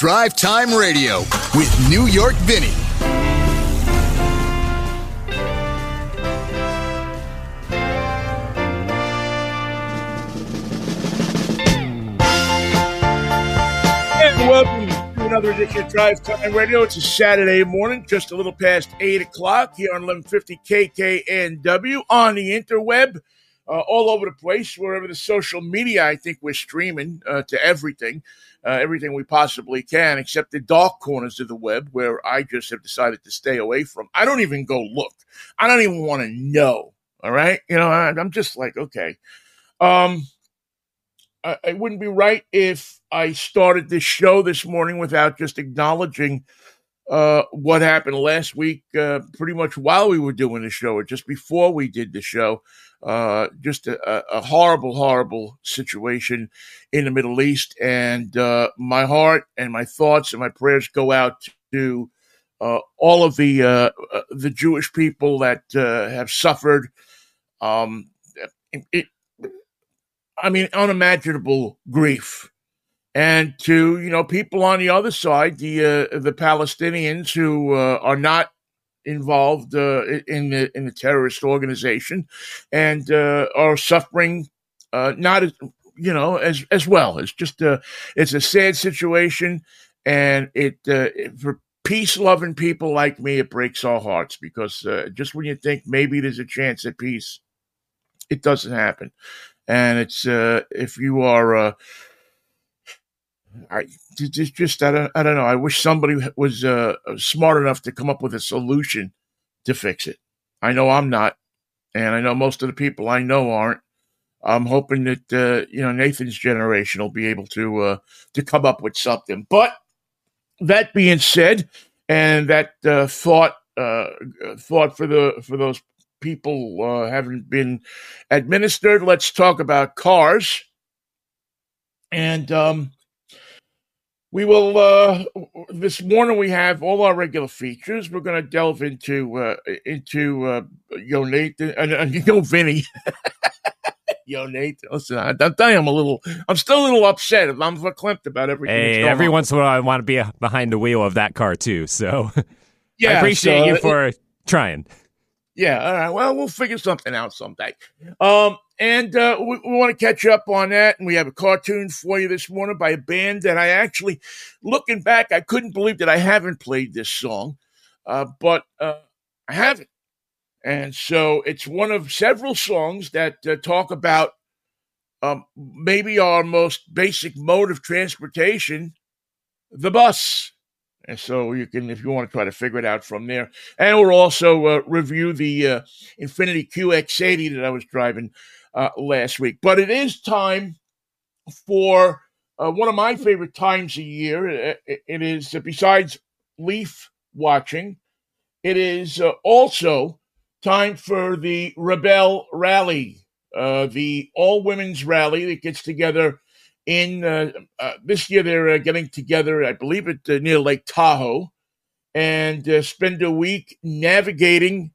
Drive Time Radio with New York Vinnie. And welcome to another edition of Drive Time Radio. It's a Saturday morning, just a little past 8 o'clock here on 1150 KKNW on the interweb, uh, all over the place, wherever the social media, I think we're streaming uh, to everything, uh, everything we possibly can, except the dark corners of the web where I just have decided to stay away from. I don't even go look. I don't even want to know. All right. You know, I, I'm just like, okay. Um, I, it wouldn't be right if I started this show this morning without just acknowledging uh, what happened last week, uh, pretty much while we were doing the show or just before we did the show. Uh, just a, a, horrible, horrible situation in the Middle East. And uh, my heart and my thoughts and my prayers go out to uh, all of the uh, the Jewish people that have suffered. Um, it, I mean, unimaginable grief. And to, you know, people on the other side, the uh, the Palestinians who uh, are not involved uh, in the in the terrorist organization and uh, are suffering uh, not as you know as as well. It's just a it's a sad situation, and it uh, for peace loving people like me, it breaks our hearts because just when you think maybe there's a chance at peace, it doesn't happen and it's uh, if you are uh, I just just I don't I don't know. I wish somebody was uh, smart enough to come up with a solution to fix it. I know I'm not, and I know most of the people I know aren't. I'm hoping that uh, you know Nathan's generation will be able to uh, to come up with something. But that being said, and that uh, thought uh, thought for the for those people uh, haven't been administered. Let's talk about cars. And um, we will, uh, this morning we have all our regular features. We're going to delve into, uh, into, uh, Yo Nathan, and, and Yo Vinnie. Yo, Nathan, listen, I, am telling you, I'm a little, I'm still a little upset. I'm verklempt about everything. Hey, every on. once in a while, I want to be behind the wheel of that car too. So, yeah, I appreciate so, you for it, trying. Yeah, all right. Well, we'll figure something out someday. Um, and uh, we, we want to catch up on that. And we have a CarTune for you this morning by a band that I actually, looking back, I couldn't believe that I haven't played this song, uh, but uh, I haven't. And so it's one of several songs that uh, talk about um, maybe our most basic mode of transportation, the bus. And so you can, if you want to try to figure it out from there. And we'll also uh, review the uh, Infiniti QX80 that I was driving uh, last week. But it is time for uh, one of my favorite times a year. It, is, uh, besides leaf watching, it is uh, also time for the Rebelle Rally, the all women's rally that gets together in uh, uh, this year they're uh, getting together i believe at uh, near lake tahoe and uh, spend a week navigating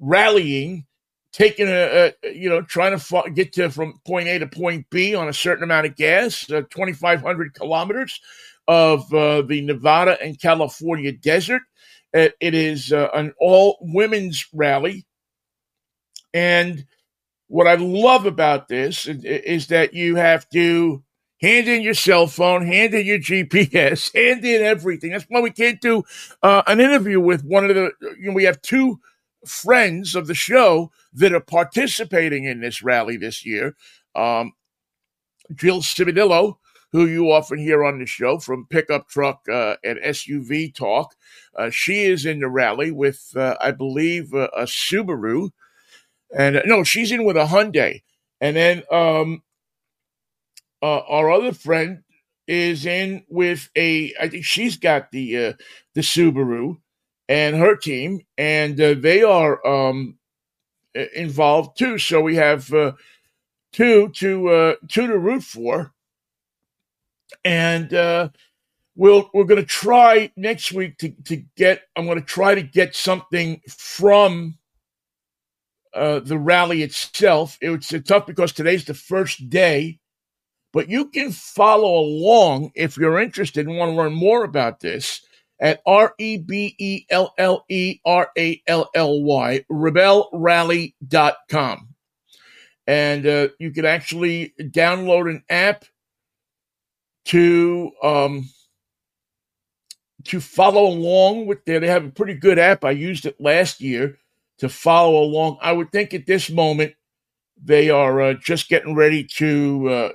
rallying taking a, a you know trying to get to from point a to point b on a certain amount of gas uh, 2500 kilometers of the nevada and california desert. It is an all women's rally. And what I love about this is that you have to hand in your cell phone, hand in your GPS, hand in everything. That's why we can't do uh, an interview with one of the. You know, we have two friends of the show that are participating in this rally this year. Um, Jill Ciminillo, who you often hear on the show from Pickup Truck uh, and SUV Talk, uh, she is in the rally with, uh, I believe, uh, a Subaru. And uh, no, she's in with a Hyundai. And then um, uh, our other friend is in with a. I think she's got the uh, the Subaru and her team, and uh, they are um, involved too. So we have uh, two to uh, two to root for, and uh, we'll we're going to try next week to to get. I'm going to try to get something from. Uh, the rally itself. It's tough because today's the first day But you can follow along if you're interested and want to learn more about this at R E B E L L E R A L L Y, rebellerally.com. And uh, you can actually download an app to um, to follow along with their. They have a pretty good app. I used it last year to follow along. I would think at this moment they are uh, just getting ready to uh,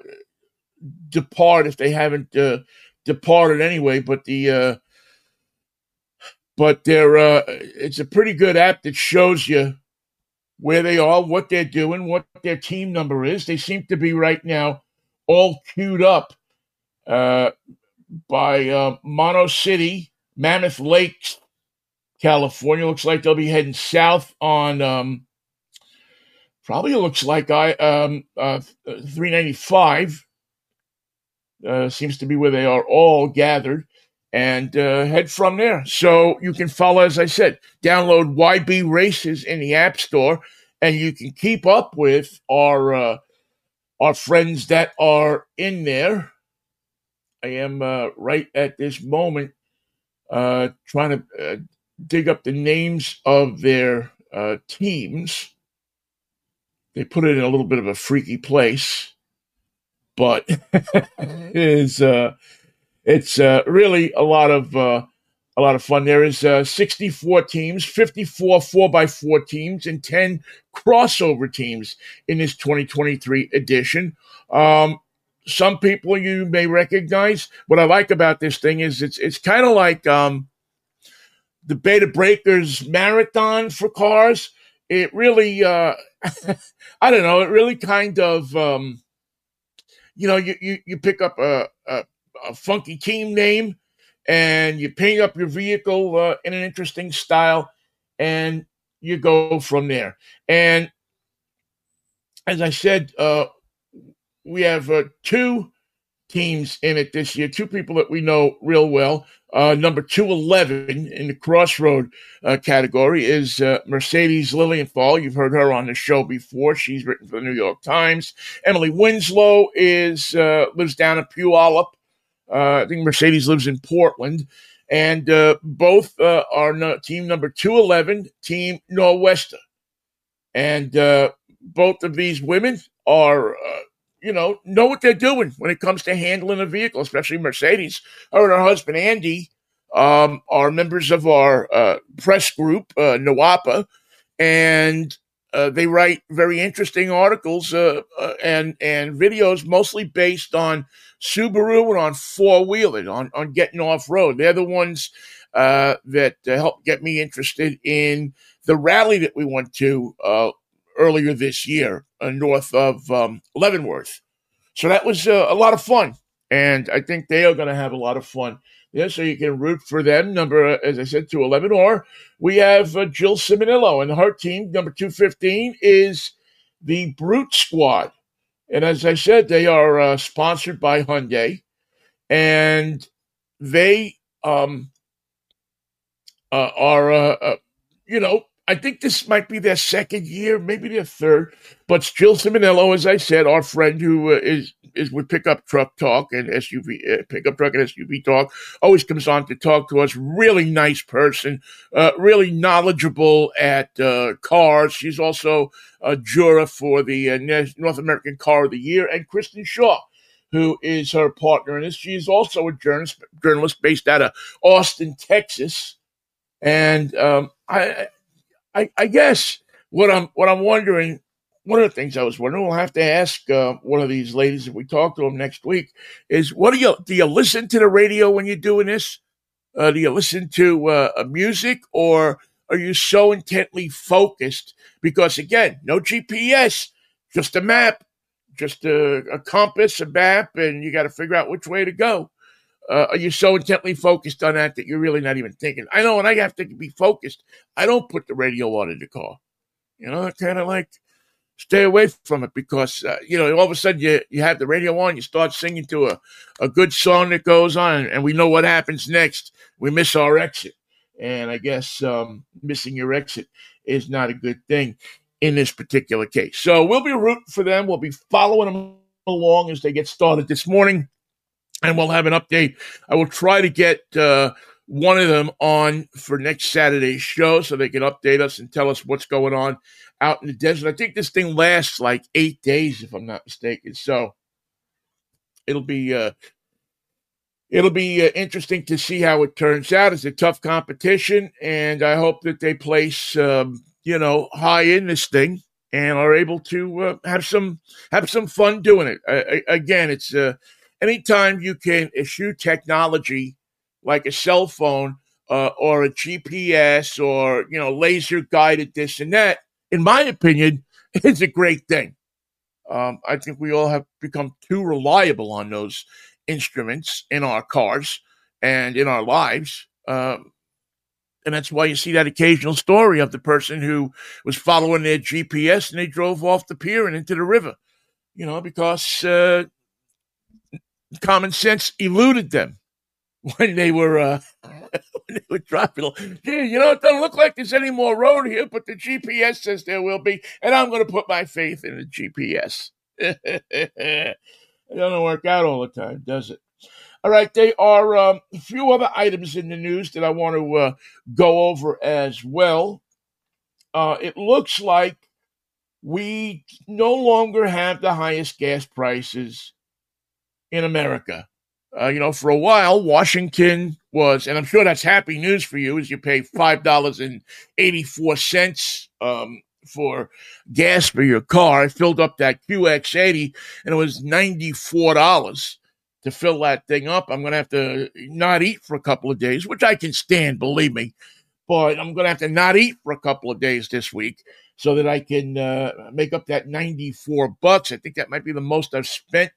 depart if they haven't uh, departed anyway. But the uh, but they're uh, it's a pretty good app that shows you where they are, what they're doing, what their team number is. They seem to be right now all queued up uh, by uh, Mono City, Mammoth Lakes, California. Looks like they'll be heading south on um, probably looks like I um, uh, 395. Uh, seems to be where they are all gathered and uh, head from there. So you can follow, as I said, download YB Races in the App Store, and you can keep up with our uh, our friends that are in there. I am uh, right at this moment uh, trying to uh, dig up the names of their teams. They put it in a little bit of a freaky place, but is uh, it's uh, really a lot of uh, a lot of fun. There is uh, 64 teams, 54 4 by 4 teams, and 10 crossover teams in this 2023 edition. Um, some people you may recognize. What I like about this thing is it's it's kind of like um, the Bay to Breakers marathon for cars. It really, uh, I don't know, it really kind of, um, you know, you, you, you pick up a, a a funky team name and you paint up your vehicle uh, in an interesting style and you go from there. And as I said, uh, we have uh, two teams in it this year, two people that we know real well. Uh, number 211 in the crossroad uh, category is uh, Mercedes Lilienthal. You've heard her on the show before. She's written for the New York Times. Emily Winslow is uh, lives down in Puyallup uh, I think Mercedes lives in Portland. And uh, both are no, team number 211, Team Norwesta. And both of these women are, you know, know what they're doing when it comes to handling a vehicle, especially Mercedes. Her and her husband, Andy, um, are members of our uh, press group, uh, NOAPA. And uh, they write very interesting articles uh, uh, and and videos, mostly based on Subaru and on four wheeling, on on getting off road. They're the ones uh, that uh, helped get me interested in the rally that we went to earlier this year, north of um, Leavenworth. So that was a lot of fun, and I think they are going to have a lot of fun yeah, so you can root for them, number, uh, as I said, 211. Or we have uh, Jill Ciminillo, and her team, number 215, is the Brute Squad. And as I said, they are uh, sponsored by Hyundai, and they um, uh, are, uh, uh, you know, I think this might be their second year, maybe their third. But Jill Ciminillo, as I said, our friend who uh, is is with pickup truck talk and SUV uh, pickup truck and SUV talk, always comes on to talk to us. Really nice person, uh, really knowledgeable at uh, cars. She's also a juror for the uh, North American Car of the Year, and Kristin Shaw who is her partner in this. She is also a journalist, journalist based out of Austin, Texas. And um, I, I, I guess what I'm what I'm wondering, one of the things I was wondering, we'll have to ask uh, one of these ladies if we talk to them next week, is what do you do? You listen to the radio when you're doing this? Uh, do you listen to uh, music or are you so intently focused? Because again, no GPS, just a map, just a, a compass, a map, and you got to figure out which way to go uh, are you so intently focused on that that you're really not even thinking? I know when I have to be focused, I don't put the radio on in the car. You know, I kind of like stay away from it because uh, you know all of a sudden you you have the radio on, you start singing to a a good song that goes on, and we know what happens next. We miss our exit, and I guess um, missing your exit is not a good thing in this particular case. So we'll be rooting for them. We'll be following them along as they get started this morning, and we'll have an update. I will try to get uh, one of them on for next Saturday's show so they can update us and tell us what's going on out in the desert. I think this thing lasts like eight days, if I'm not mistaken. So it'll be uh, it'll be uh, interesting to see how it turns out. It's a tough competition, and I hope that they place um, you know high in this thing and are able to uh, have some have some fun doing it. Uh, again, it's uh, anytime you can issue technology like a cell phone uh, or a GPS or you know laser guided this and that. In my opinion, it's a great thing. Um, I think we all have become too reliable on those instruments in our cars and in our lives. Um, and that's why you see that occasional story of the person who was following their GPS and they drove off the pier and into the river, you know, because uh, common sense eluded them when they were uh, when they were. Gee, you know, it doesn't look like there's any more road here, but the GPS says there will be, and I'm going to put my faith in the GPS. it doesn't work out all the time, does it? All right, there are um, a few other items in the news that I want to uh, go over as well. Uh, it looks like we no longer have the highest gas prices in America. Uh, you know, for a while, Washington was, and I'm sure that's happy news for you, as you pay five dollars and eighty four cents um, for gas for your car. I filled up that QX80, and it was ninety four dollars to fill that thing up. I'm going to have to not eat for a couple of days, which I can stand, believe me. But I'm going to have to not eat for a couple of days this week so that I can uh, make up that 94 bucks. I think that might be the most I've spent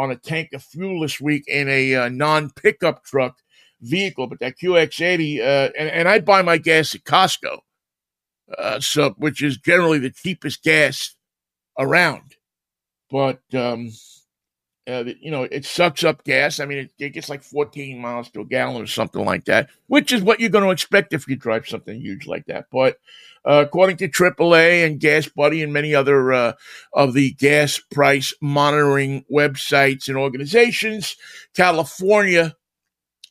on a tank of fuel this week in a uh, non pickup truck vehicle. But that QX80, uh, and, and I buy my gas at Costco, uh, so which is generally the cheapest gas around. But um, uh, you know, it sucks up gas. I mean, it, it, gets like 14 miles to a gallon or something like that, which is what you're going to expect if you drive something huge like that. But uh, according to AAA and Gas Buddy and many other uh, of the gas price monitoring websites and organizations, California,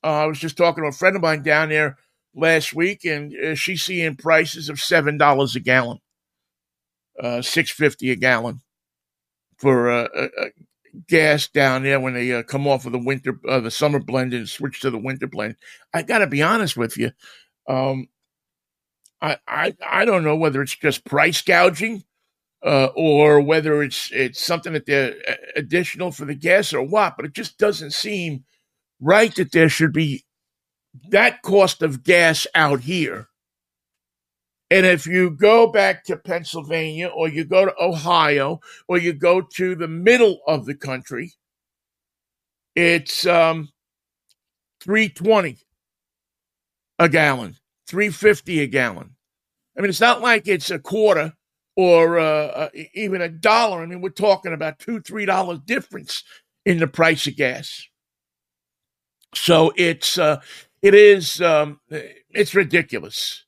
uh, I was just talking to a friend of mine down there last week, and uh, she's seeing prices of seven dollars a gallon, uh, six fifty a gallon for uh, gas down there when they uh, come off of the winter, uh, the summer blend and switch to the winter blend. I got to be honest with you. Um, I, I, I don't know whether it's just price gouging, uh, or whether it's, it's something that they're uh, additional for the gas or what, but it just doesn't seem right that there should be that cost of gas out here and if you go back to Pennsylvania or you go to Ohio or you go to the middle of the country, it's um, 320 a gallon, 350 a gallon. I mean, it's not like it's a quarter or uh, uh, even a dollar. I mean, we're talking about two, three dollars difference in the price of gas. So it's uh, it is um, it's ridiculous.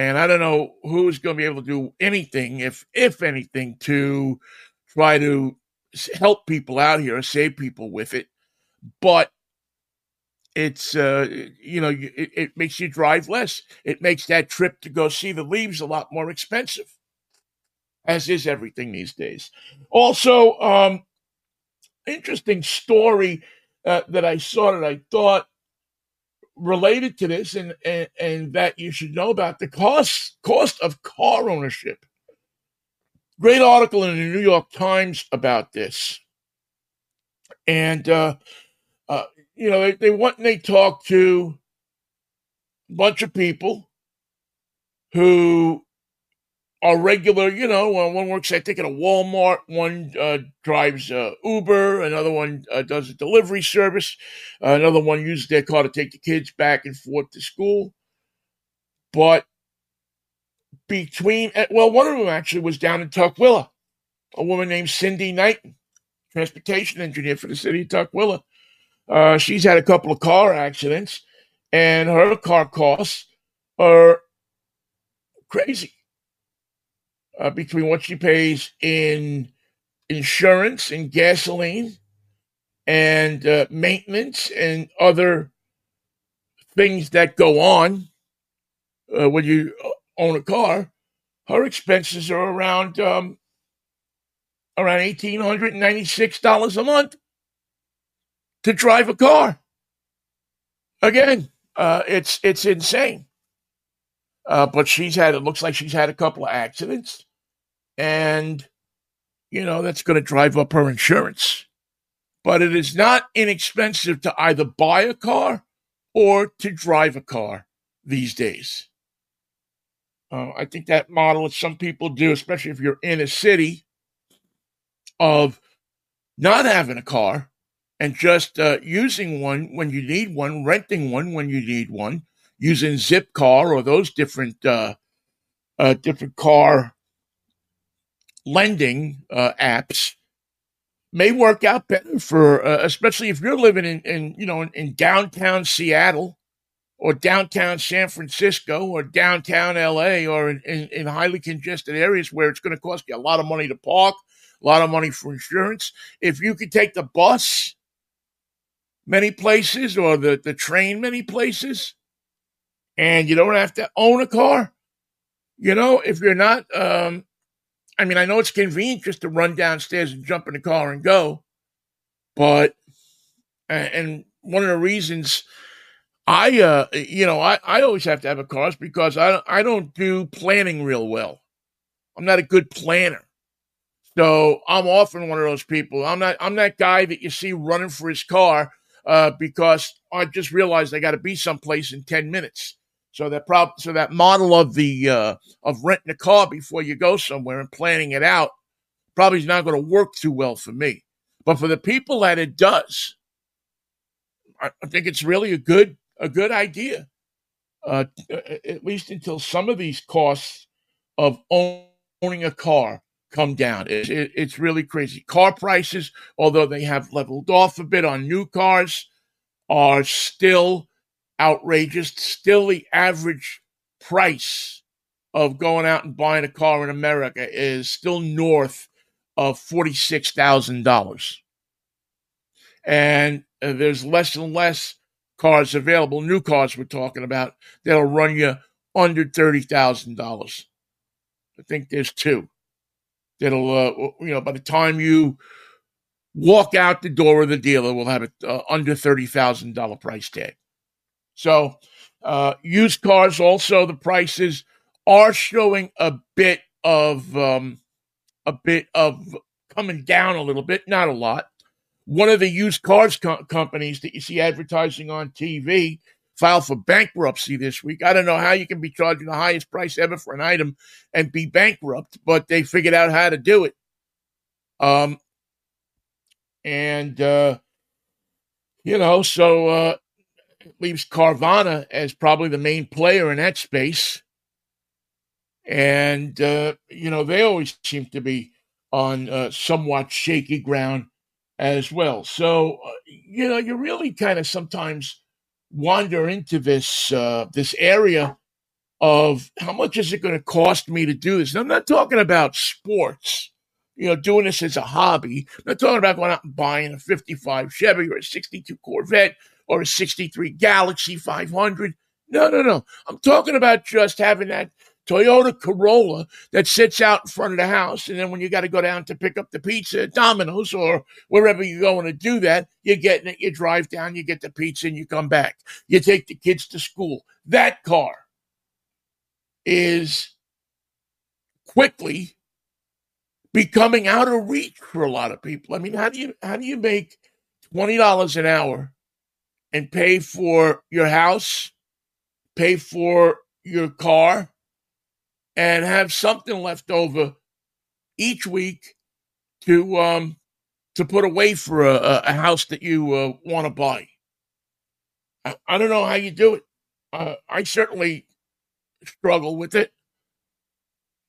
And I don't know who's going to be able to do anything, if if anything, to try to help people out here or save people with it. But it's uh, you know it, it makes you drive less. It makes that trip to go see the leaves a lot more expensive, as is everything these days. Also, um, interesting story uh, that I saw that I thought related to this and, and, and that you should know about the cost cost of car ownership. Great article in the New York Times about this. And uh, uh, you know, they, they went and they talked to a bunch of people who are regular, you know, one works, I think, at a Walmart, one uh, drives uh, Uber, another one uh, does a delivery service, uh, another one uses their car to take the kids back and forth to school. But between, eh, well, one of them actually was down in Tukwila, a woman named Cindy Knighton, transportation engineer for the city of Tukwila. Uh, she's had a couple of car accidents, and her car costs are crazy uh, between what she pays in insurance and gasoline and uh, maintenance and other things that go on uh, when you own a car, her expenses are around um, around eighteen hundred ninety six dollars a month to drive a car. Again, uh, it's it's insane. Uh, but she's had it looks like she's had a couple of accidents, and you know that's going to drive up her insurance. But it is not inexpensive to either buy a car or to drive a car these days. Uh, I think that model that some people do, especially if you're in a city, of not having a car and just uh, using one when you need one, renting one when you need one, using Zipcar or those different uh, uh different car lending uh, apps may work out better for, uh, especially if you're living in, in you know in, in downtown Seattle or downtown San Francisco or downtown LA or in, in, in, highly congested areas where it's going to cost you a lot of money to park, a lot of money for insurance. If you could take the bus many places or the, the train many places and you don't have to own a car, you know, if you're not, um, I mean, I know it's convenient just to run downstairs and jump in the car and go, but, and one of the reasons I, uh, you know, I, I always have to have a car because I, I don't do planning real well. I'm not a good planner. So I'm often one of those people. I'm not, I'm that guy that you see running for his car, uh, because I just realized I got to be someplace in 10 minutes. So that prob- so that model of the, uh, of renting a car before you go somewhere and planning it out probably is not going to work too well for me. But for the people that it does, I, I think it's really a good a good idea, uh, at least until some of these costs of owning a car come down. It, it, it's really crazy. Car prices, although they have leveled off a bit on new cars, are still outrageous. Still, the average price of going out and buying a car in America is still north of $46,000. And uh, there's less and less cars available, new cars we're talking about, that'll run you under $30,000. I think there's two that'll, uh, you know, by the time you walk out the door of the dealer, we'll have it uh, under $30,000 price tag. So, uh, used cars also, the prices are showing a bit of, um, a bit of coming down a little bit, not a lot one of the used cars co- companies that you see advertising on TV filed for bankruptcy this week. I don't know how you can be charging the highest price ever for an item and be bankrupt, but they figured out how to do it. Um, and uh, you know, so uh, leaves Carvana as probably the main player in that space. And uh, you know, they always seem to be on uh, somewhat shaky ground as well. So, uh, you know, you really kind of sometimes wander into this uh, this area of how much is it going to cost me to do this? And I'm not talking about sports, you know, doing this as a hobby. I'm not talking about going out and buying a 55 Chevy or a 62 Corvette or a 63 Galaxie 500. No, no, no. I'm talking about just having that Toyota Corolla that sits out in front of the house. And then when you got to go down to pick up the pizza at Domino's or wherever you're going to do that, you're getting it, you drive down, you get the pizza, and you come back. You take the kids to school. That car is quickly becoming out of reach for a lot of people. I mean, how do you how do you make twenty dollars an hour and pay for your house, pay for your car, and have something left over each week to um, to put away for a, a house that you uh, want to buy. I, I, don't know how you do it. Uh, I certainly struggle with it,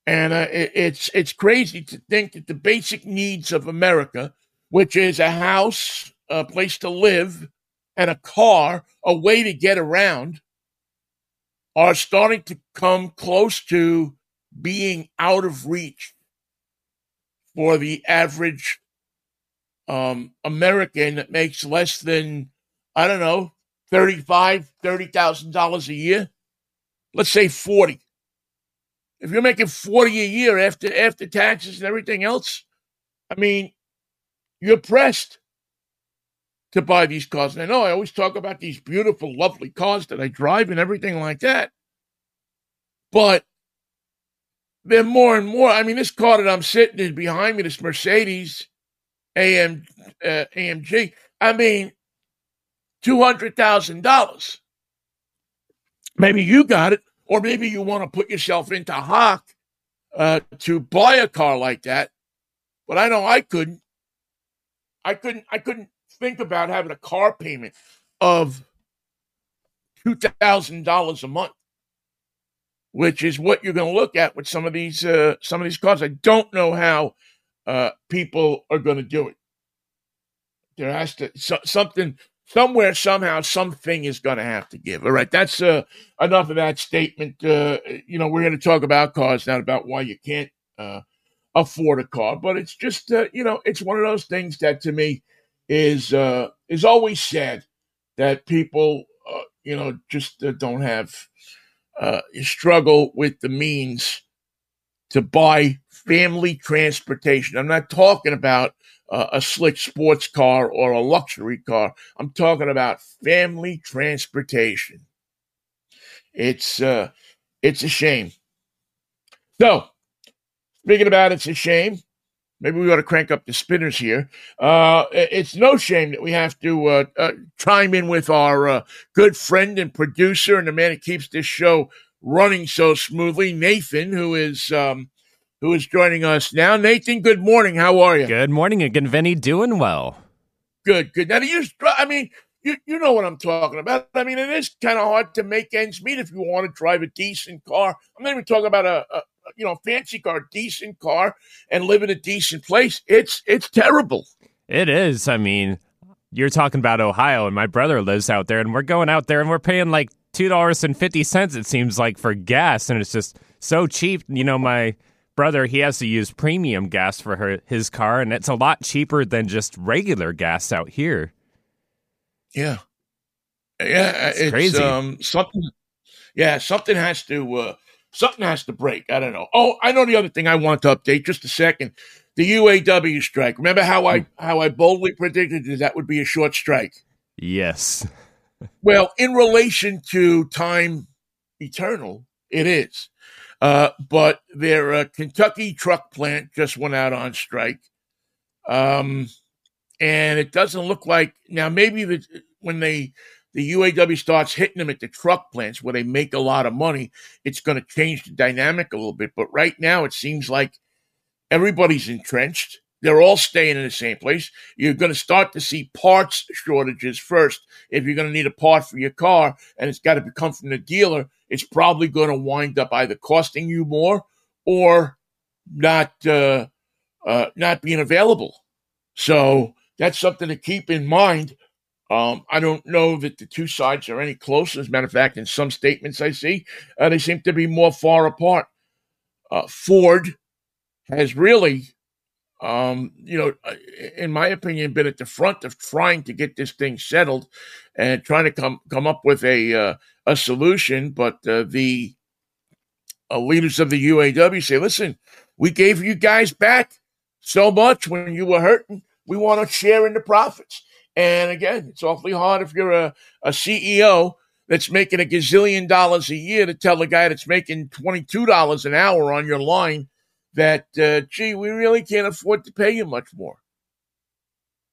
and uh, it, it's it's crazy to think that the basic needs of America, which is a house, a place to live, and a car, a way to get around, are starting to come close to being out of reach for the average um, American that makes less than, I don't know, thirty-five, thirty thousand dollars a year. Let's say forty. If you're making forty a year after after taxes and everything else, I mean, you're pressed to buy these cars. And I know I always talk about these beautiful, lovely cars that I drive and everything like that. But they're more and more. I mean, this car that I'm sitting in behind me, this Mercedes AM uh, AMG. I mean, two hundred thousand dollars. Maybe you got it, or maybe you want to put yourself into hock uh, to buy a car like that. But I know I couldn't. I couldn't. I couldn't think about having a car payment of two thousand dollars a month, which is what you're going to look at with some of these uh, some of these cars. I don't know how uh, people are going to do it. There has to so, something somewhere somehow something is going to have to give. All right, that's uh, enough of that statement. Uh, you know, we're going to talk about cars not about why you can't uh, afford a car, but it's just uh, you know it's one of those things that to me is uh, is always sad that people uh, you know just uh, don't have uh, struggle with the means to buy family transportation. I'm not talking about uh, a slick sports car or a luxury car. I'm talking about family transportation. It's uh, it's a shame. So, speaking about it's a shame, maybe we ought to crank up the spinners here. Uh, it's no shame that we have to uh, uh, chime in with our uh, good friend and producer and the man who keeps this show running so smoothly, Nathan, who is um, who is joining us now. Nathan, good morning. How are you? Good morning again, Vinnie. Doing well. Good, good. Now, do you, I mean, you, you know what I'm talking about. I mean, it is kind of hard to make ends meet if you want to drive a decent car. I'm not even talking about a, a you know fancy car, decent car, and live in a decent place. It's it's terrible. It is. I mean, you're talking about Ohio, and my brother lives out there, and we're going out there, and we're paying like two dollars and fifty cents. It seems like for gas, and it's just so cheap. You know, my brother he has to use premium gas for her, his car, and it's a lot cheaper than just regular gas out here. Yeah, yeah, it's, it's crazy. Um, something, yeah, something has to uh, something has to break. I don't know. Oh, I know the other thing I want to update. Just a second. The UAW strike. Remember how I how I boldly predicted that, that would be a short strike. Yes. well, in relation to time eternal, it is. Uh, but their uh, Kentucky truck plant just went out on strike. Um, and it doesn't look like now maybe the, when they the UAW starts hitting them at the truck plants where they make a lot of money, it's going to change the dynamic a little bit. But right now, it seems like everybody's entrenched. They're all staying in the same place. You're going to start to see parts shortages first. If you're going to need a part for your car and it's got to come from the dealer, it's probably going to wind up either costing you more or not uh, uh, not being available. So that's something to keep in mind. Um, I don't know that the two sides are any closer. As a matter of fact, in some statements I see, uh, they seem to be more far apart. Uh, Ford has really um, you know, uh, in my opinion, been at the front of trying to get this thing settled and trying to come come up with a uh, a solution. But uh, the uh, leaders of the UAW say, "Listen, we gave you guys back so much when you were hurting. We want to share in the profits." And again, it's awfully hard if you're a, a CEO that's making a gazillion dollars a year to tell the guy that's making twenty two dollars an hour on your line that, uh, gee, we really can't afford to pay you much more.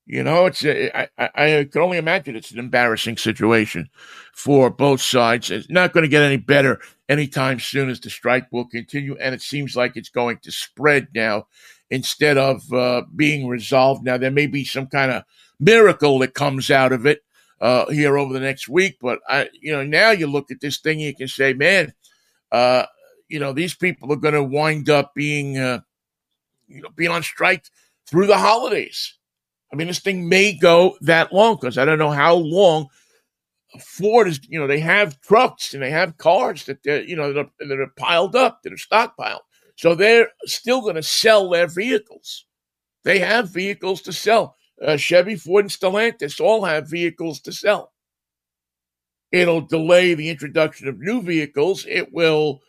You know, it's a, I, I, I can only imagine it's an embarrassing situation for both sides. It's not going to get any better anytime soon as the strike will continue, and it seems like it's going to spread now instead of uh, being resolved. Now there may be some kind of miracle that comes out of it uh, here over the next week, but I, you know, now you look at this thing, you can say, man, uh, you know, these people are going to wind up being, uh, you know, being on strike through the holidays. I mean, this thing may go that long because I don't know how long Ford is. You know, they have trucks and they have cars that they're, you know, that are, that are piled up, that are stockpiled. So they're still going to sell their vehicles. they have vehicles to sell. Uh, Chevy, Ford, and Stellantis all have vehicles to sell. It'll delay the introduction of new vehicles. It will,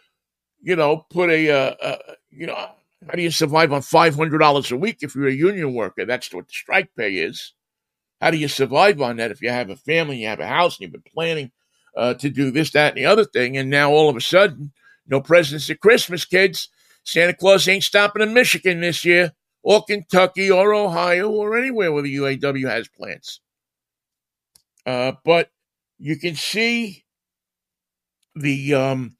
you know, put a, uh, uh, you know, how do you survive on five hundred dollars a week if you're a union worker? That's what the strike pay is. How do you survive on that if you have a family, you have a house, and you've been planning uh, to do this, that, and the other thing, and now all of a sudden, no presents at Christmas, kids. Santa Claus ain't stopping in Michigan this year, or Kentucky, or Ohio, or anywhere where the UAW has plants. Uh, but you can see the um,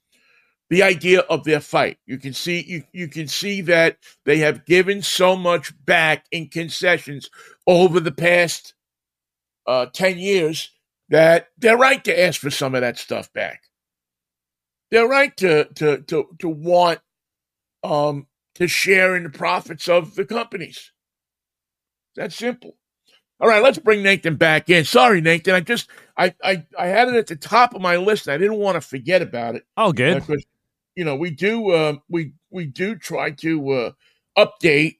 the idea of their fight. You can see you, you can see that they have given so much back in concessions over the past uh, ten years that they're right to ask for some of that stuff back. They're right to to to to want um, to share in the profits of the companies. That's simple. All right, let's bring Nathan back in. Sorry, Nathan. I just I I, I had it at the top of my list. I didn't want to forget about it. Oh, good. Because you know we do uh, we we do try to uh, update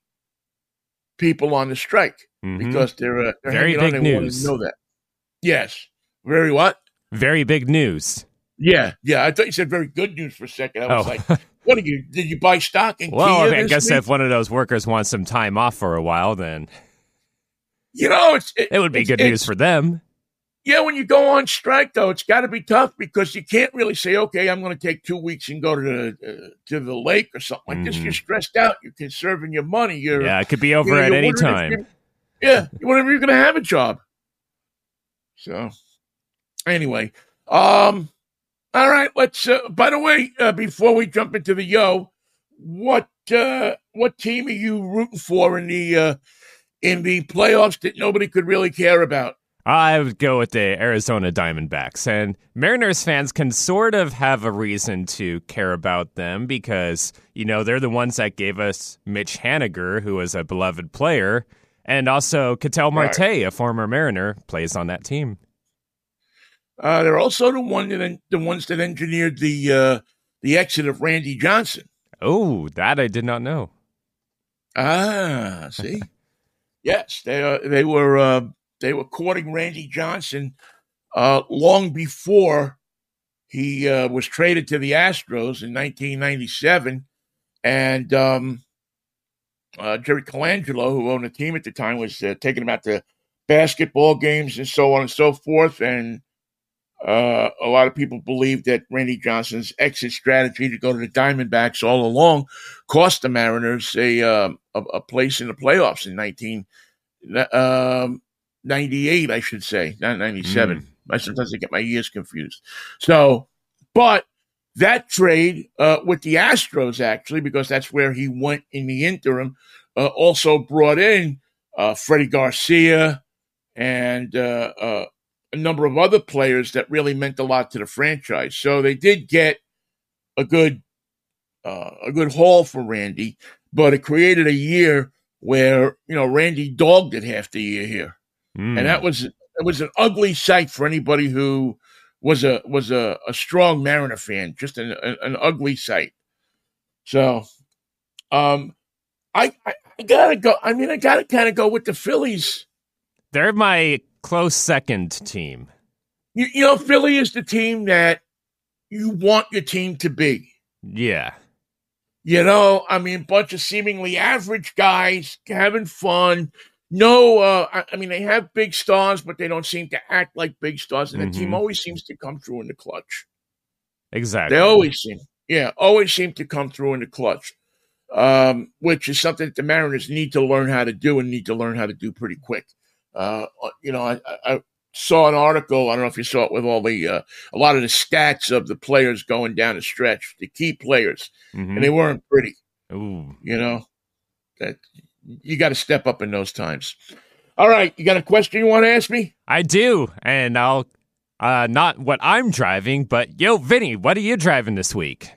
people on the strike Mhm. because they're, uh, they're Very big news. know that. Yes, very what? Very big news. Yeah, yeah. I thought you said very good news for a second. I was Oh. like, what are you? Did you buy stock in Well, Kia I, guess week? if one of those workers wants some time off for a while, then you know it's it would be good news for them. Yeah, when you go on strike, though, it's got to be tough because you can't really say, "Okay, I'm going to take two weeks and go to the uh, to the lake or something like this." Mhm. You're stressed out. You're conserving your money. You're Yeah, it could be you over know, at any time. Yeah, if you're going to have a job. So, anyway, um, all right. Let's. Uh, by the way, uh, before we jump into the yo, what uh, what team are you rooting for in the uh, in the playoffs that nobody could really care about? I would go with the Arizona Diamondbacks. And Mariners fans can sort of have a reason to care about them because, you know, they're the ones that gave us Mitch Haniger, who was a beloved player, and also Ketel Right. Marte, a former Mariner, plays on that team. Uh, they're also the one that the ones that engineered the uh, the exit of Randy Johnson. Oh, that I did not know. Ah, see, yes, they uh, they were uh, they were courting Randy Johnson uh, long before he uh, was traded to the Astros in 1997, and um, uh, Jerry Colangelo, who owned the team at the time, was uh, taking him out to basketball games and so on and so forth, and uh, a lot of people believe that Randy Johnson's exit strategy to go to the Diamondbacks all along cost the Mariners a um, a, a place in the playoffs in 1998, I should say, not 97. I sometimes I get my years confused. So, but that trade uh, with the Astros, actually, because that's where he went in the interim, uh, also brought in uh, Freddie Garcia and uh, uh, a number of other players that really meant a lot to the franchise. So they did get a good uh, a good haul for Randy, but it created a year where you know Randy dogged it half the year here, Mm. and that was it was an ugly sight for anybody who was a was a, a strong Mariner fan. Just an, an, an ugly sight. So, um, I, I I gotta go. I mean, I gotta kind of go with the Phillies. They're my close second team. You, you know, Philly is the team that you want your team to be. Yeah. You know, I mean, bunch of seemingly average guys having fun. No, uh, I, I mean, they have big stars, but they don't seem to act like big stars. And the team Mhm. always seems to come through in the clutch. Exactly. They always seem, yeah, always seem to come through in the clutch, um, which is something that the Mariners need to learn how to do and need to learn how to do pretty quick. Uh, you know, I, I, saw an article. I don't know if you saw it with all the uh, a lot of the stats of the players going down the stretch, the key players, Mhm. and they weren't pretty. Ooh. You know, that you got to step up in those times. All right, you got a question you want to ask me? I do, and I'll uh not what I'm driving, but yo, Vinnie, what are you driving this week?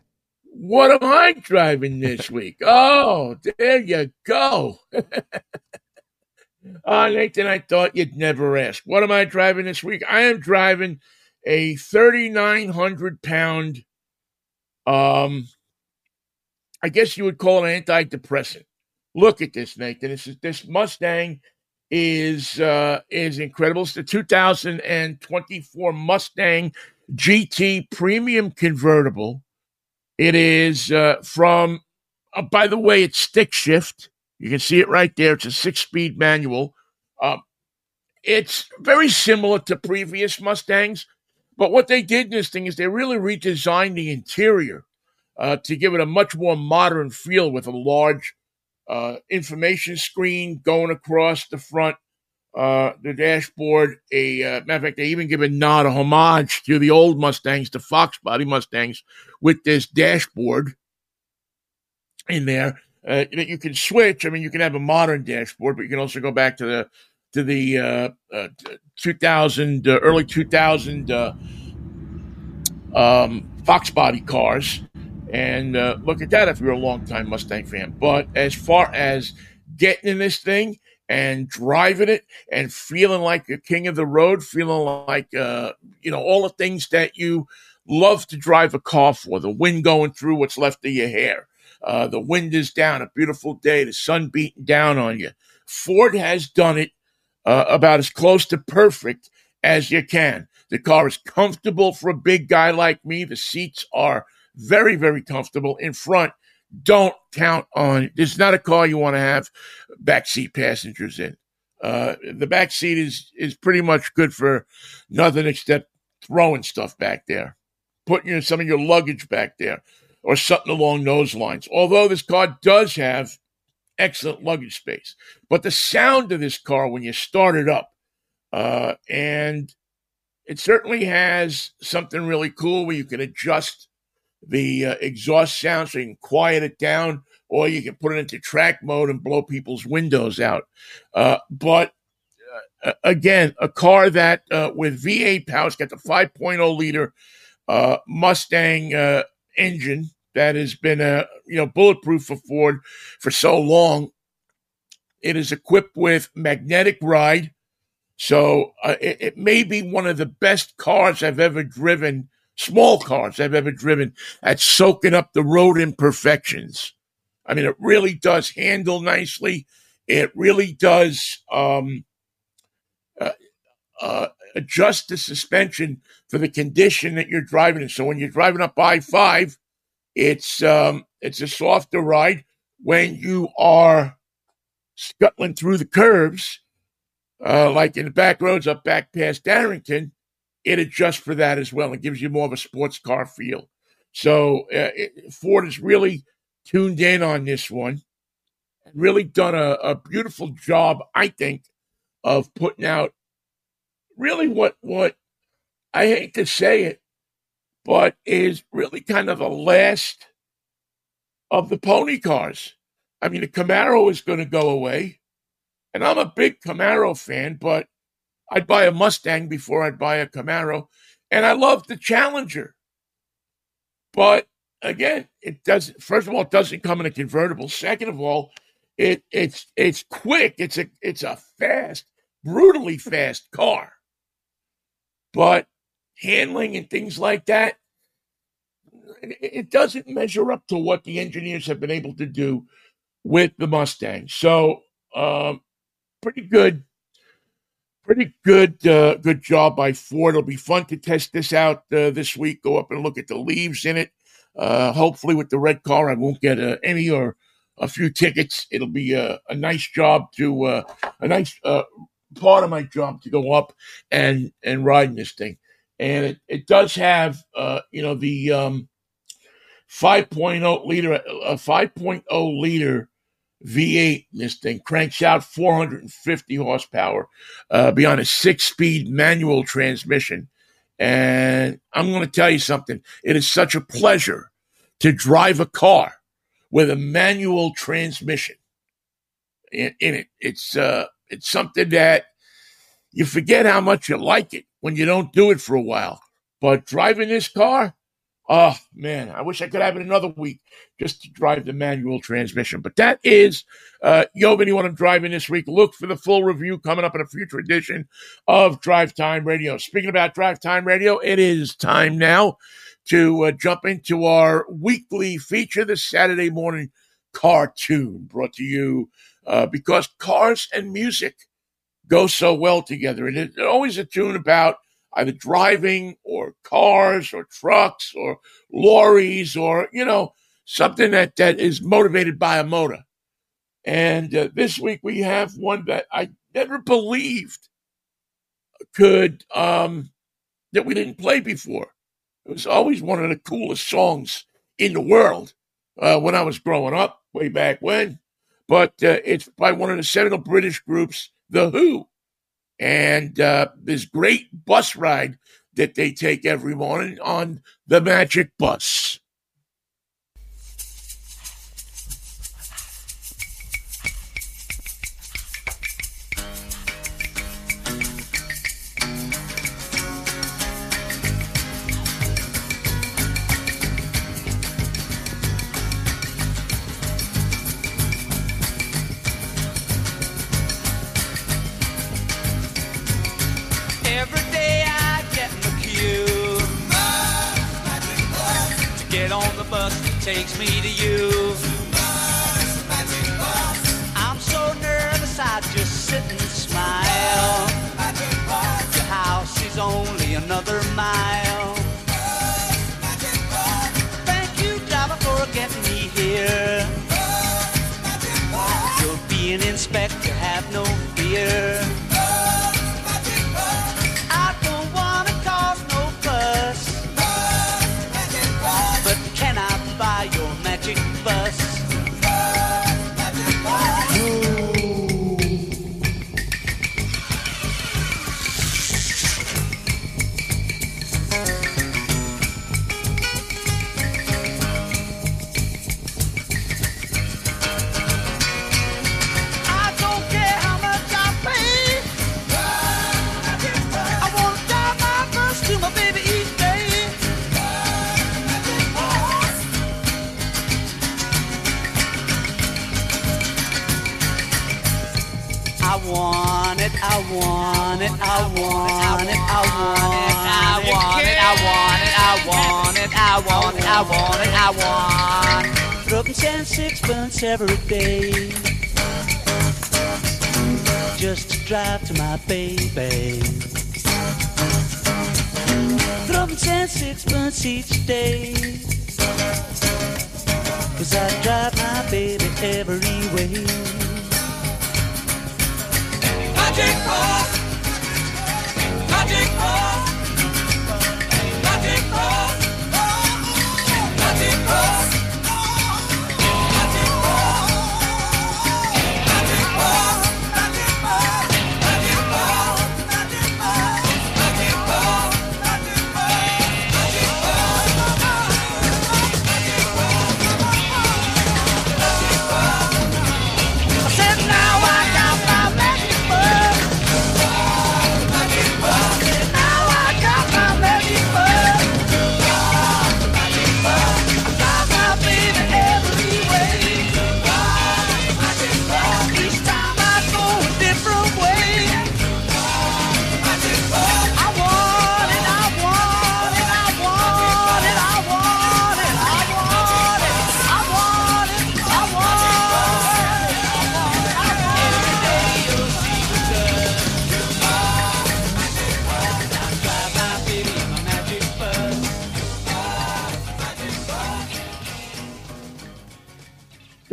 What am I driving this week? Oh, there you go. uh, Nathan, I thought you'd never ask. What am I driving this week? I am driving a 3,900 pound, um, I guess you would call it an antidepressant. look at this, Nathan. This is this Mustang is uh, is incredible. It's the 2024 Mustang GT Premium Convertible. It is uh, from, uh, by the way, it's stick shift. You can see it right there. It's a six speed manual. Uh, it's very similar to previous Mustangs, but what they did in this thing is they really redesigned the interior uh, to give it a much more modern feel with a large uh, information screen going across the front, uh, the dashboard. A uh, matter of fact, they even give a nod, a homage to the old Mustangs, the Fox body Mustangs, with this dashboard in there uh, that you can switch. I mean, you can have a modern dashboard, but you can also go back to the to the uh, uh, 2000 uh, early 2000 uh, um, Fox body cars and uh, look at that if you're a longtime Mustang fan. But as far as getting in this thing and driving it and feeling like a king of the road, feeling like, you know, all the things that you love to drive a car for the wind going through what's left of your hair. Uh, the wind is down, a beautiful day, the sun beating down on you. Ford has done it uh, about as close to perfect as you can. The car is comfortable for a big guy like me. The seats are very, very comfortable in front. Don't count on this is not a car you want to have backseat passengers in. Uh, the back seat is is pretty much good for nothing except throwing stuff back there, putting your, some of your luggage back there, or something along those lines. Although this car does have excellent luggage space, but the sound of this car when you start it up, uh, and it certainly has something really cool where you can adjust the uh, exhaust sound so you can quiet it down, or you can put it into track mode and blow people's windows out. Uh, but uh, again, a car that uh, with V8 power, it's got the 5.0 liter uh, Mustang uh, engine that has been a you know bulletproof for Ford for so long. It is equipped with magnetic ride, so it, it may be one of the best cars I've ever driven small cars I've ever driven at soaking up the road imperfections. I mean, it really does handle nicely. It really does um, uh, uh, adjust the suspension for the condition that you're driving in. So when you're driving up I five, it's um, it's a softer ride. When you are scuttling through the curves, uh, like in the back roads up back past Darrington, it adjusts for that as well and gives you more of a sports car feel. So uh, it, Ford has really tuned in on this one, really done a, a beautiful job, I think, of putting out really what what I hate to say it, but is really kind of the last of the pony cars. I mean, the Camaro is going to go away, and I'm a big Camaro fan, but I'd buy a Mustang before I'd buy a Camaro. And I love the Challenger. But again, it doesn't first of all, it doesn't come in a convertible. Second of all, it it's it's quick. It's a it's a fast, brutally fast car. But handling and things like that, it doesn't measure up to what the engineers have been able to do with the Mustang. So um, pretty good pretty good uh, good job by Ford. It'll be fun to test this out uh, this week. Go up and look at the leaves in it. Uh, hopefully, with the red car, I won't get uh, any or a few tickets. It'll be a, a nice job to uh, a nice uh, part of my job to go up and and ride in this thing. And it, it does have uh, you know the um, 5.0 liter a 5.0 liter V8 this thing cranks out 450 horsepower uh, beyond a six speed manual transmission. And I'm going to tell you something. It is such a pleasure to drive a car with a manual transmission in, in it. It's, uh, it's something that you forget how much you like it when you don't do it for a while. But driving this car, Oh man, I wish I could have it another week just to drive the manual transmission. But that is uh, Yo, anyone I'm driving this week. Look for the full review coming up in a future edition of Drive Time Radio. Speaking about Drive Time Radio, it is time now to uh, jump into our weekly feature this Saturday morning CarTune brought to you uh, because cars and music go so well together. And it's always a tune about either driving or cars or trucks or lorries or, you know, something that, that is motivated by a motor. And uh, this week we have one that I never believed could, um, that we didn't play before. It was always one of the coolest songs in the world uh, when I was growing up, way back when. But uh, it's by one of the seminal British groups, The Who. And uh, this great bus ride that they take every morning on the Magic Bus. Takes me to you. I'm so nervous I just sit and smile. Your house is only another mile. Want it, I want it, I want. Thruppence and sixpence every day just to drive to my baby. Thruppence and sixpence each day. Cause I drive my baby every way. Magic bus,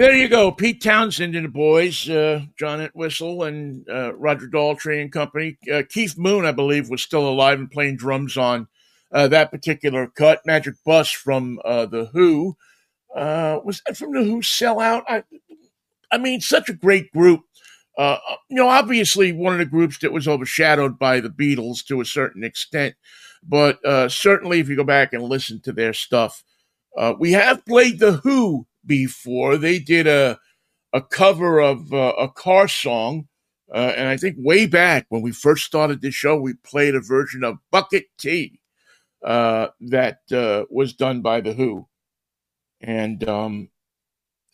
There you go. Pete Townshend and the boys, uh, John Entwistle and uh, Roger Daltrey and company. Uh, Keith Moon, I believe, was still alive and playing drums on uh, that particular cut. Magic Bus from uh, The Who. Uh, was that from The Who Sellout? I, I mean, such a great group. You know, obviously one of the groups that was overshadowed by the Beatles to a certain extent, but certainly if you go back and listen to their stuff, we have played The Who before. They did a a cover of uh, a car song, uh, and I think way back when we first started this show, we played a version of Bucket T uh, that uh, was done by the Who, and um,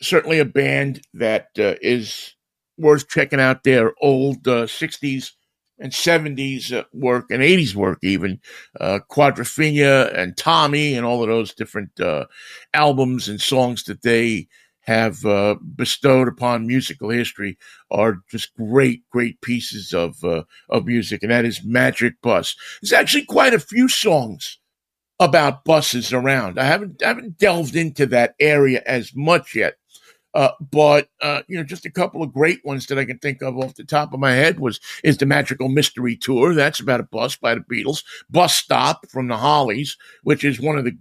certainly a band that uh, is worth checking out. Their old uh, '60s and '70s uh, work and '80s work, even uh, Quadrophenia and Tommy, and all of those different uh, albums and songs that they have uh, bestowed upon musical history are just great, great pieces of uh, of music, and that is Magic Bus. There's actually quite a few songs about buses around. I haven't I haven't delved into that area as much yet, uh, but uh, you know, just a couple of great ones that I can think of off the top of my head was is the Magical Mystery Tour. That's about a bus by the Beatles. Bus Stop from the Hollies, which is one of the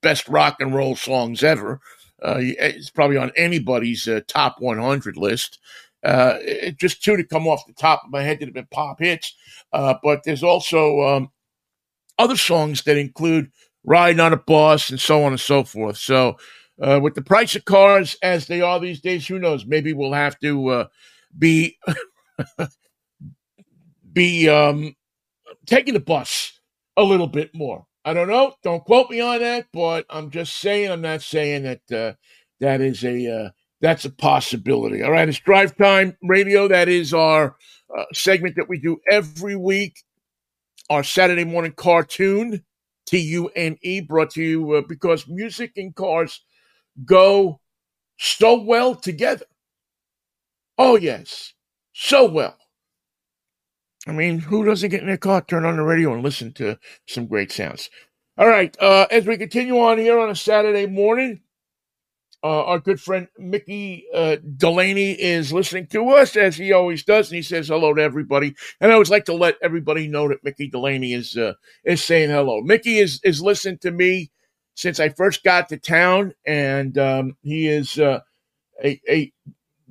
best rock and roll songs ever. Uh, it's probably on anybody's uh, top 100 list. Uh, it, just two to come off the top of my head that have been pop hits. But there's also um, other songs that include riding on a bus and so on and so forth. So, uh, with the price of cars as they are these days, who knows? Maybe we'll have to uh, be be um, taking the bus a little bit more. I don't know. Don't quote me on that, but I'm just saying. I'm not saying that uh, that is a uh, that's a possibility. All right, it's drive time radio. That is our uh, segment that we do every week. Our Saturday morning CarTune, T U N E, brought to you uh, because music and cars go so well together. Oh yes, so well. I mean, who doesn't get in their car, turn on the radio, and listen to some great sounds? All right, uh, as we continue on here on a Saturday morning, uh, our good friend Mickey uh, Delaney is listening to us as he always does, and he says hello to everybody. And I always like to let everybody know that Mickey Delaney is uh, is saying hello. Mickey is is listening to me since I first got to town, and um, he is uh, a, a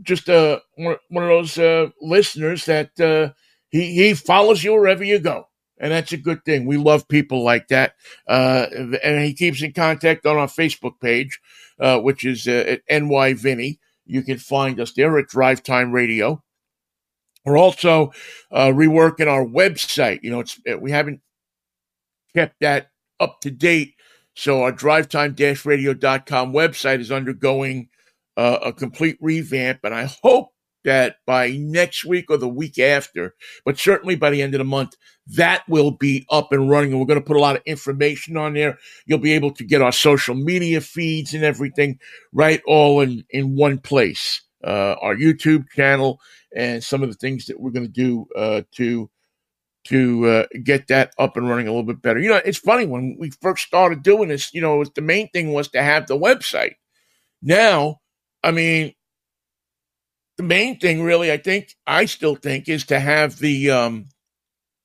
just a one, one of those uh, listeners that uh, he he follows you wherever you go, and that's a good thing. We love people like that, uh, and he keeps in contact on our Facebook page, uh, which is uh, at NY Vinnie. You can find us there at Drive Time Radio. We're also uh, reworking our website. You know, it's we haven't kept that up to date. So our drivetime-radio.com website is undergoing uh, a complete revamp, and I hope that by next week or the week after, but certainly by the end of the month, that will be up and running. And we're going to put a lot of information on there. You'll be able to get our social media feeds and everything right all in, in one place. Uh, our YouTube channel and some of the things that we're going to do uh, to to uh, get that up and running a little bit better. You know, it's funny when we first started doing this. You know, the main thing was to have the website. Now, I mean, the main thing really i think i still think is to have the um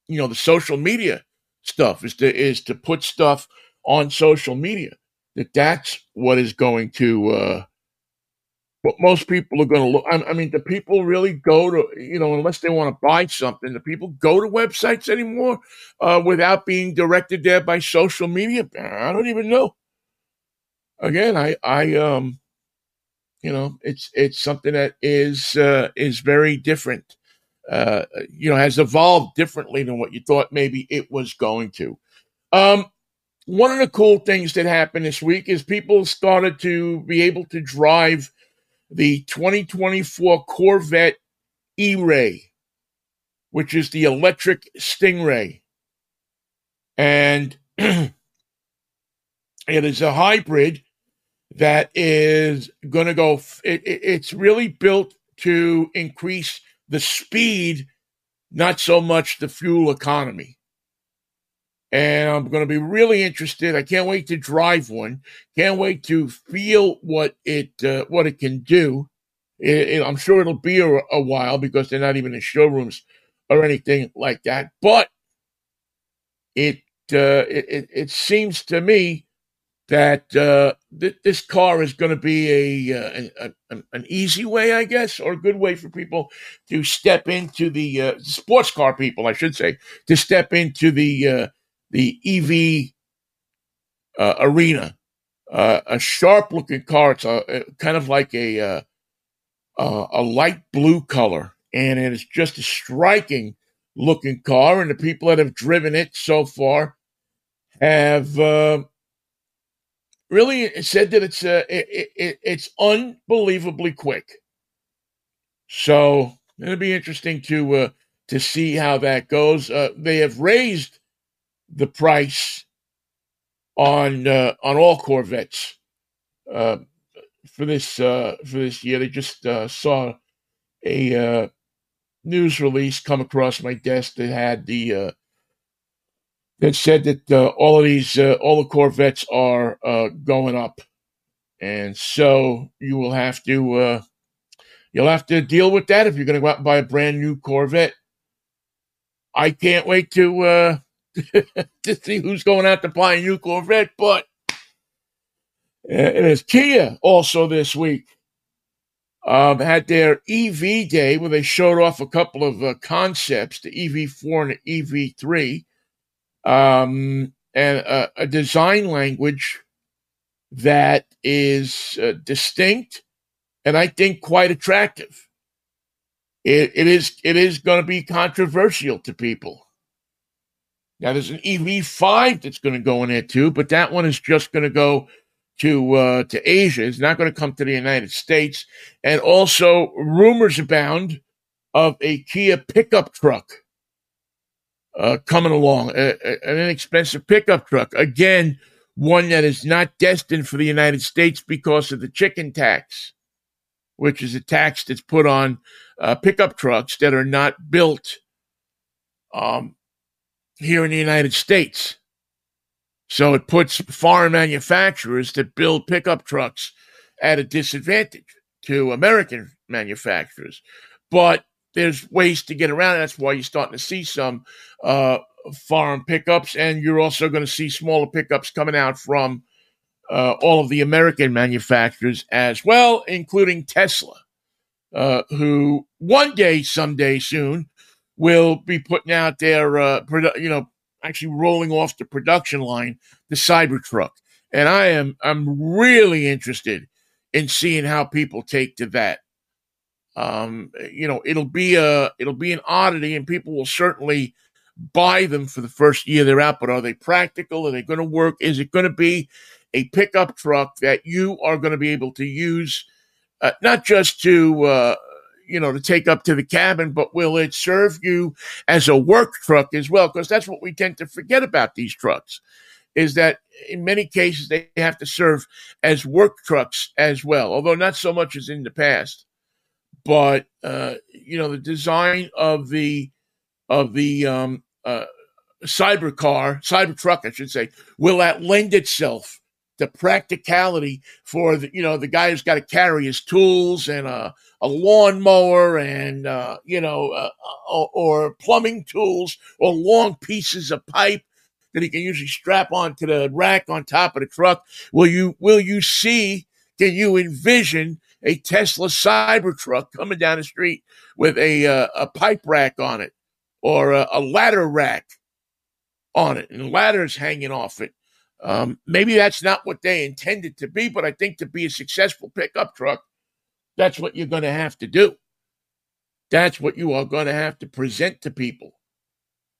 you know the social media stuff is to is to put stuff on social media that that's what is going to uh what most people are going to look I, I mean do people really go to you know unless they want to buy something do people go to websites anymore uh without being directed there by social media i don't even know again i i um you know, it's it's something that is uh, is very different. Uh, you know, has evolved differently than what you thought maybe it was going to. Um, one of the cool things that happened this week is people started to be able to drive the 2024 Corvette E-Ray, which is the electric Stingray, and it is a hybrid that is going to go. It, it, it's really built to increase the speed, not so much the fuel economy. And I'm going to be really interested. I can't wait to drive one. Can't wait to feel what it uh, what it can do. It, I'm sure it'll be a, a while because they're not even in showrooms or anything like that. But it uh, it, it seems to me that uh, th- this car is going to be a, uh, an, an, easy way, I guess, or a good way for people to step into the uh, sports car people, I should say, to step into the uh, the EV uh, arena. Uh, a sharp looking car. It's a, kind of like a a light blue color, and it is just a striking looking car. And the people that have driven it so far have really said that it's uh, it, it, it's unbelievably quick. So it'll be interesting to uh, to see how that goes. Uh, they have raised the price on uh, on all Corvettes uh, for this uh, for this year. They just uh, saw a uh, news release come across my desk that had the uh, that said that all of these all the Corvettes are uh, going up, and so you will have to uh, you'll have to deal with that if you're going to go out and buy a brand new Corvette. I can't wait to uh, to see who's going out to buy a new Corvette, but it is Kia also this week. Um, had their EV day where they showed off a couple of uh, concepts, the EV4 and the EV3, um, and a, a, design language that is uh, distinct and I think quite attractive. It, it is it is going to be controversial to people. Now there's an EV5 that's going to go in there too, but that one is just going to go to uh, to Asia. It's not going to come to the United States. And also, rumors abound of a Kia pickup truck uh, coming along, a, a, an inexpensive pickup truck. Again, one that is not destined for the United States because of the chicken tax, which is a tax that's put on uh, pickup trucks that are not built um, here in the United States. So it puts foreign manufacturers that build pickup trucks at a disadvantage to American manufacturers. But there's ways to get around. That's why you're starting to see some uh, foreign pickups, and you're also going to see smaller pickups coming out from uh, all of the American manufacturers as well, including Tesla, uh, who one day, someday soon, will be putting out their, uh, produ- you know, actually rolling off the production line the Cybertruck, and I am I'm really interested in seeing how people take to that. Um, you know, it'll be a it'll be an oddity, and people will certainly buy them for the first year they're out. But are they practical? Are they going to work? Is it going to be a pickup truck that you are going to be able to use, uh, not just to uh, you know, to take up to the cabin, but will it serve you as a work truck as well? Because that's what we tend to forget about these trucks is that in many cases they have to serve as work trucks as well, although not so much as in the past. But uh, you know, the design of the of the um, uh, cyber car, cyber truck, I should say, will that lend itself the practicality for the you know the guy who's got to carry his tools and a, a lawnmower and uh, you know uh, uh, or plumbing tools or long pieces of pipe that he can usually strap onto the rack on top of the truck. Will you will you see? Can you envision a Tesla Cybertruck coming down the street with a uh, a pipe rack on it or a, a ladder rack on it and ladders hanging off it? Um, maybe that's not what they intended to be, but I think to be a successful pickup truck, that's what you're going to have to do. That's what you are going to have to present to people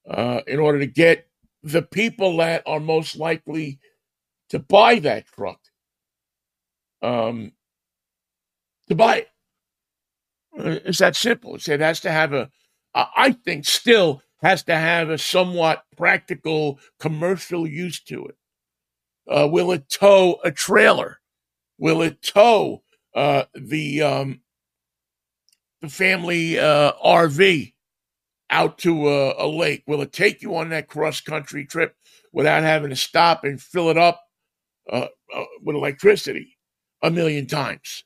uh, in order to get the people that are most likely to buy that truck um, to buy it. Uh, it's that simple. It has to have a, I think, still has to have a somewhat practical commercial use to it. Uh, will it tow a trailer? Will it tow uh, the um, the family uh, RV out to a, a, lake? Will it take you on that cross country trip without having to stop and fill it up uh, uh, with electricity a million times?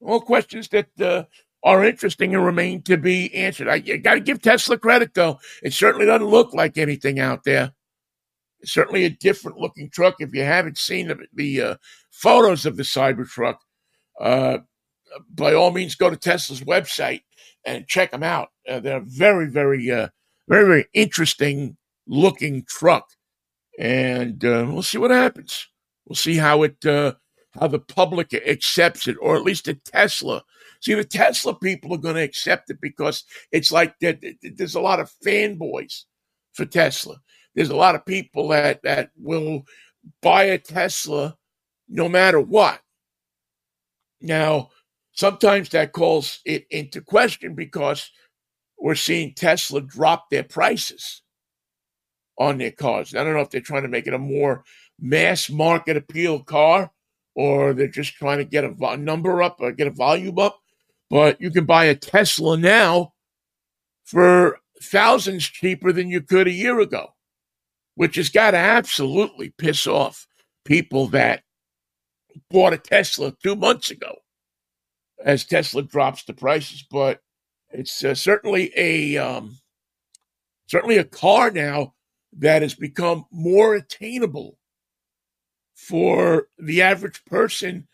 All questions that uh, are interesting and remain to be answered. I, I got to give Tesla credit, though. It certainly doesn't look like anything out there certainly a different looking truck. If you haven't seen the, the uh, photos of the Cybertruck, uh, by all means, go to Tesla's website and check them out. Uh, they're very, very, uh, very, very interesting looking truck, and uh, we'll see what happens. We'll see how it, uh, how the public accepts it, or at least the Tesla. See, the Tesla people are going to accept it because it's like there's a lot of fanboys for Tesla there's a lot of people that that will buy a Tesla no matter what. Now, sometimes that calls it into question because we're seeing Tesla drop their prices on their cars. I don't know if they're trying to make it a more mass market appeal car or they're just trying to get a vo- number up or get a volume up. But you can buy a Tesla now for thousands cheaper than you could a year ago, which has got to absolutely piss off people that bought a Tesla two months ago as Tesla drops the prices. But it's uh, certainly a um, certainly a car now that has become more attainable for the average person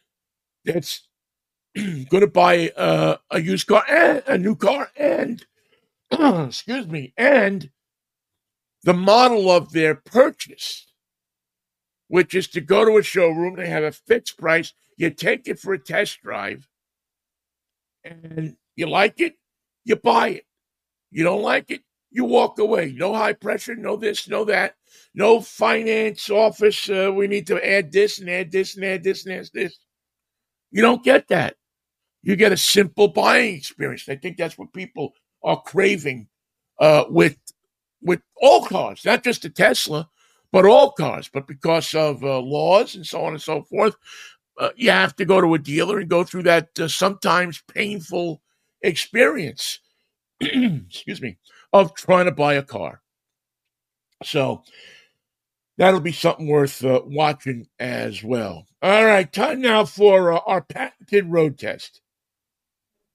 that's going to buy uh, a used car and a new car and excuse me and the model of their purchase which is to go to a showroom they have a fixed price you take it for a test drive and you like it you buy it. You don't like it you walk away. No high pressure no this no that no finance office uh, we need to add this and add this and add this and add this. You don't get that. You get a simple buying experience. I think that's what people are craving uh, with with all cars, not just the Tesla, but all cars. But because of uh, laws and so on and so forth, uh, you have to go to a dealer and go through that uh, sometimes painful experience. excuse me, of trying to buy a car. So that'll be something worth uh, watching as well. All right, time now for uh, our patented road test.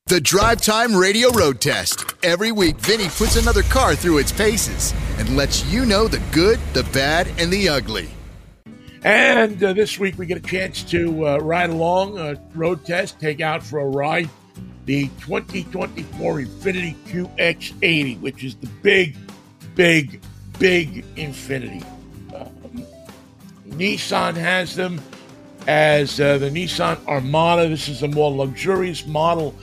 The Drive Time Radio Road Test. Every week, Vinnie puts another car through its paces and lets you know the good, the bad, and the ugly. And uh, this week, we get a chance to uh, ride along a road test, take out for a ride the 2024 Infiniti QX80, which is the big, big, big Infiniti. Um, Nissan has them as uh, the Nissan Armada. This is a more luxurious model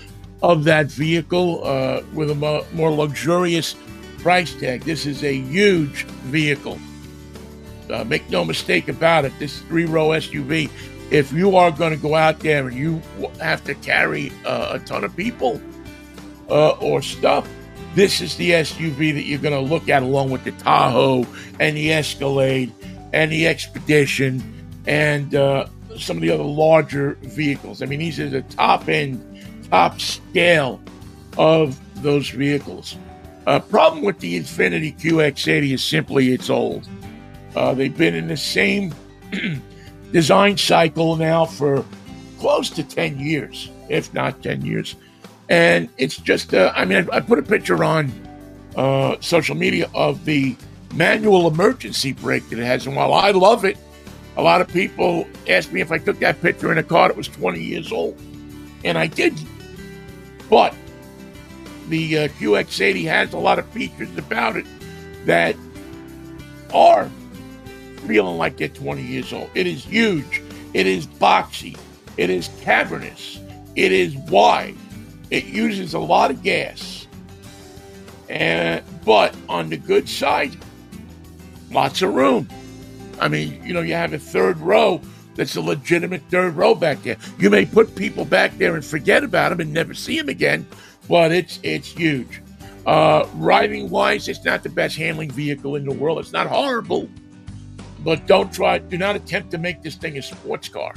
of that vehicle uh, with a mo- more luxurious price tag. This is a huge vehicle. Uh, make no mistake about it. This three row SUV, if you are going to go out there and you have to carry uh, a ton of people uh, or stuff, this is the SUV that you're going to look at along with the Tahoe and the Escalade and the Expedition and uh, some of the other larger vehicles. I mean, these are the top end top scale of those vehicles. Uh, problem with the Infiniti QX80 is simply it's old. Uh, they've been in the same design cycle now for close to 10 years, if not 10 years. And it's just, uh, I mean, I, I, put a picture on uh, social media of the manual emergency brake that it has. And while I love it, a lot of people asked me if I took that picture in a car that was 20 years old. And I didn't. But the uh, QX80 has a lot of features about it that are feeling like they're 20 years old. It is huge. It is boxy. It is cavernous. It is wide. It uses a lot of gas. And but on the good side, lots of room. I mean, you know, you have a third row that's a legitimate third row back there. You may put people back there and forget about them and never see them again, but it's it's huge. Uh, riding wise, it's not the best handling vehicle in the world. It's not horrible, but don't try. Do not attempt to make this thing a sports car.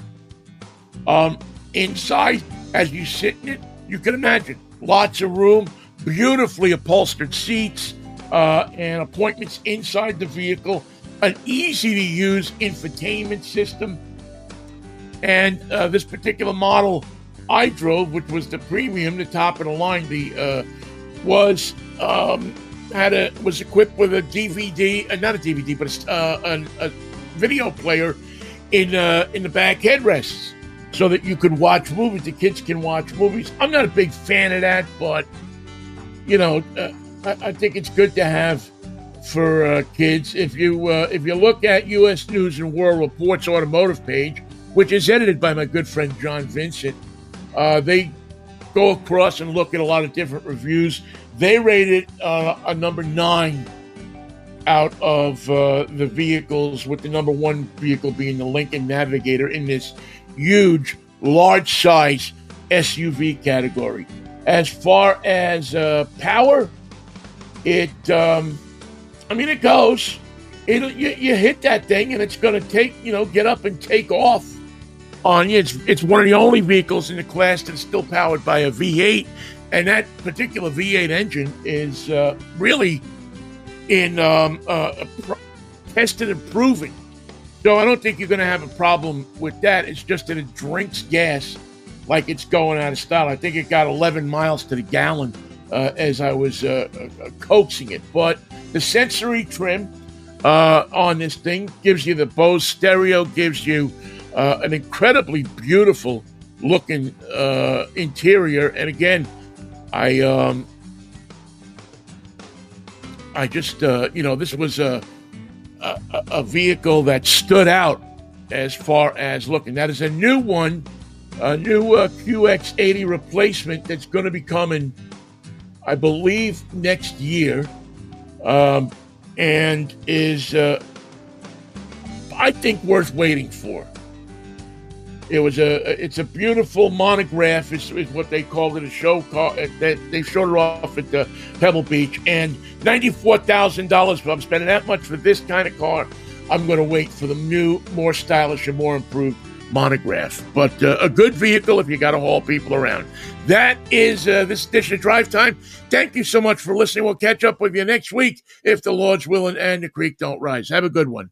Um, inside, as you sit in it, you can imagine lots of room, beautifully upholstered seats, uh, and appointments inside the vehicle. An easy to use infotainment system and uh, this particular model I drove, which was the premium, the top of the line, the uh, was um, had a was equipped with a DVD, uh, not a DVD, but a, uh, a, a video player in uh, in the back headrests, so that you could watch movies. The kids can watch movies. I'm not a big fan of that, but you know, uh, I, I, think it's good to have for kids. If you if you look at U.S. News and World Report's automotive page, which is edited by my good friend John Vincent. Uh, they go across and look at a lot of different reviews. They rated uh, a number nine out of uh, the vehicles, with the number one vehicle being the Lincoln Navigator in this huge, large size SUV category. As far as uh, power, it, um, I mean, it goes. It, you, you hit that thing and it's going to take, you know, get up and take off on you. It's, it's one of the only vehicles in the class that's still powered by a V8, and that particular V8 engine is uh, really in um, uh, tested and proven. So I don't think you're going to have a problem with that. It's just that it drinks gas like it's going out of style. I think it got 11 miles to the gallon uh, as I was uh, uh, coaxing it. But the sensory trim uh, on this thing gives you the Bose stereo, gives you uh, an incredibly beautiful looking uh, interior. And again, I um, I just you know this was a, a a vehicle that stood out as far as looking. That is a new one a new uh, QX80 replacement that's going to be coming, I believe, next year, um, and is, uh, I think, worth waiting for. It was a, it's a beautiful monograph, is, is what they called it, a show car uh, that they showed it off at the Pebble Beach, and ninety-four thousand dollars. But I'm spending that much for this kind of car. I'm going to wait for the new, more stylish, and more improved monograph. But uh, a good vehicle if you got to haul people around. That is uh, this edition of Drive Time. Thank you so much for listening. We'll catch up with you next week if the Lord's willing and the creek don't rise. Have a good one.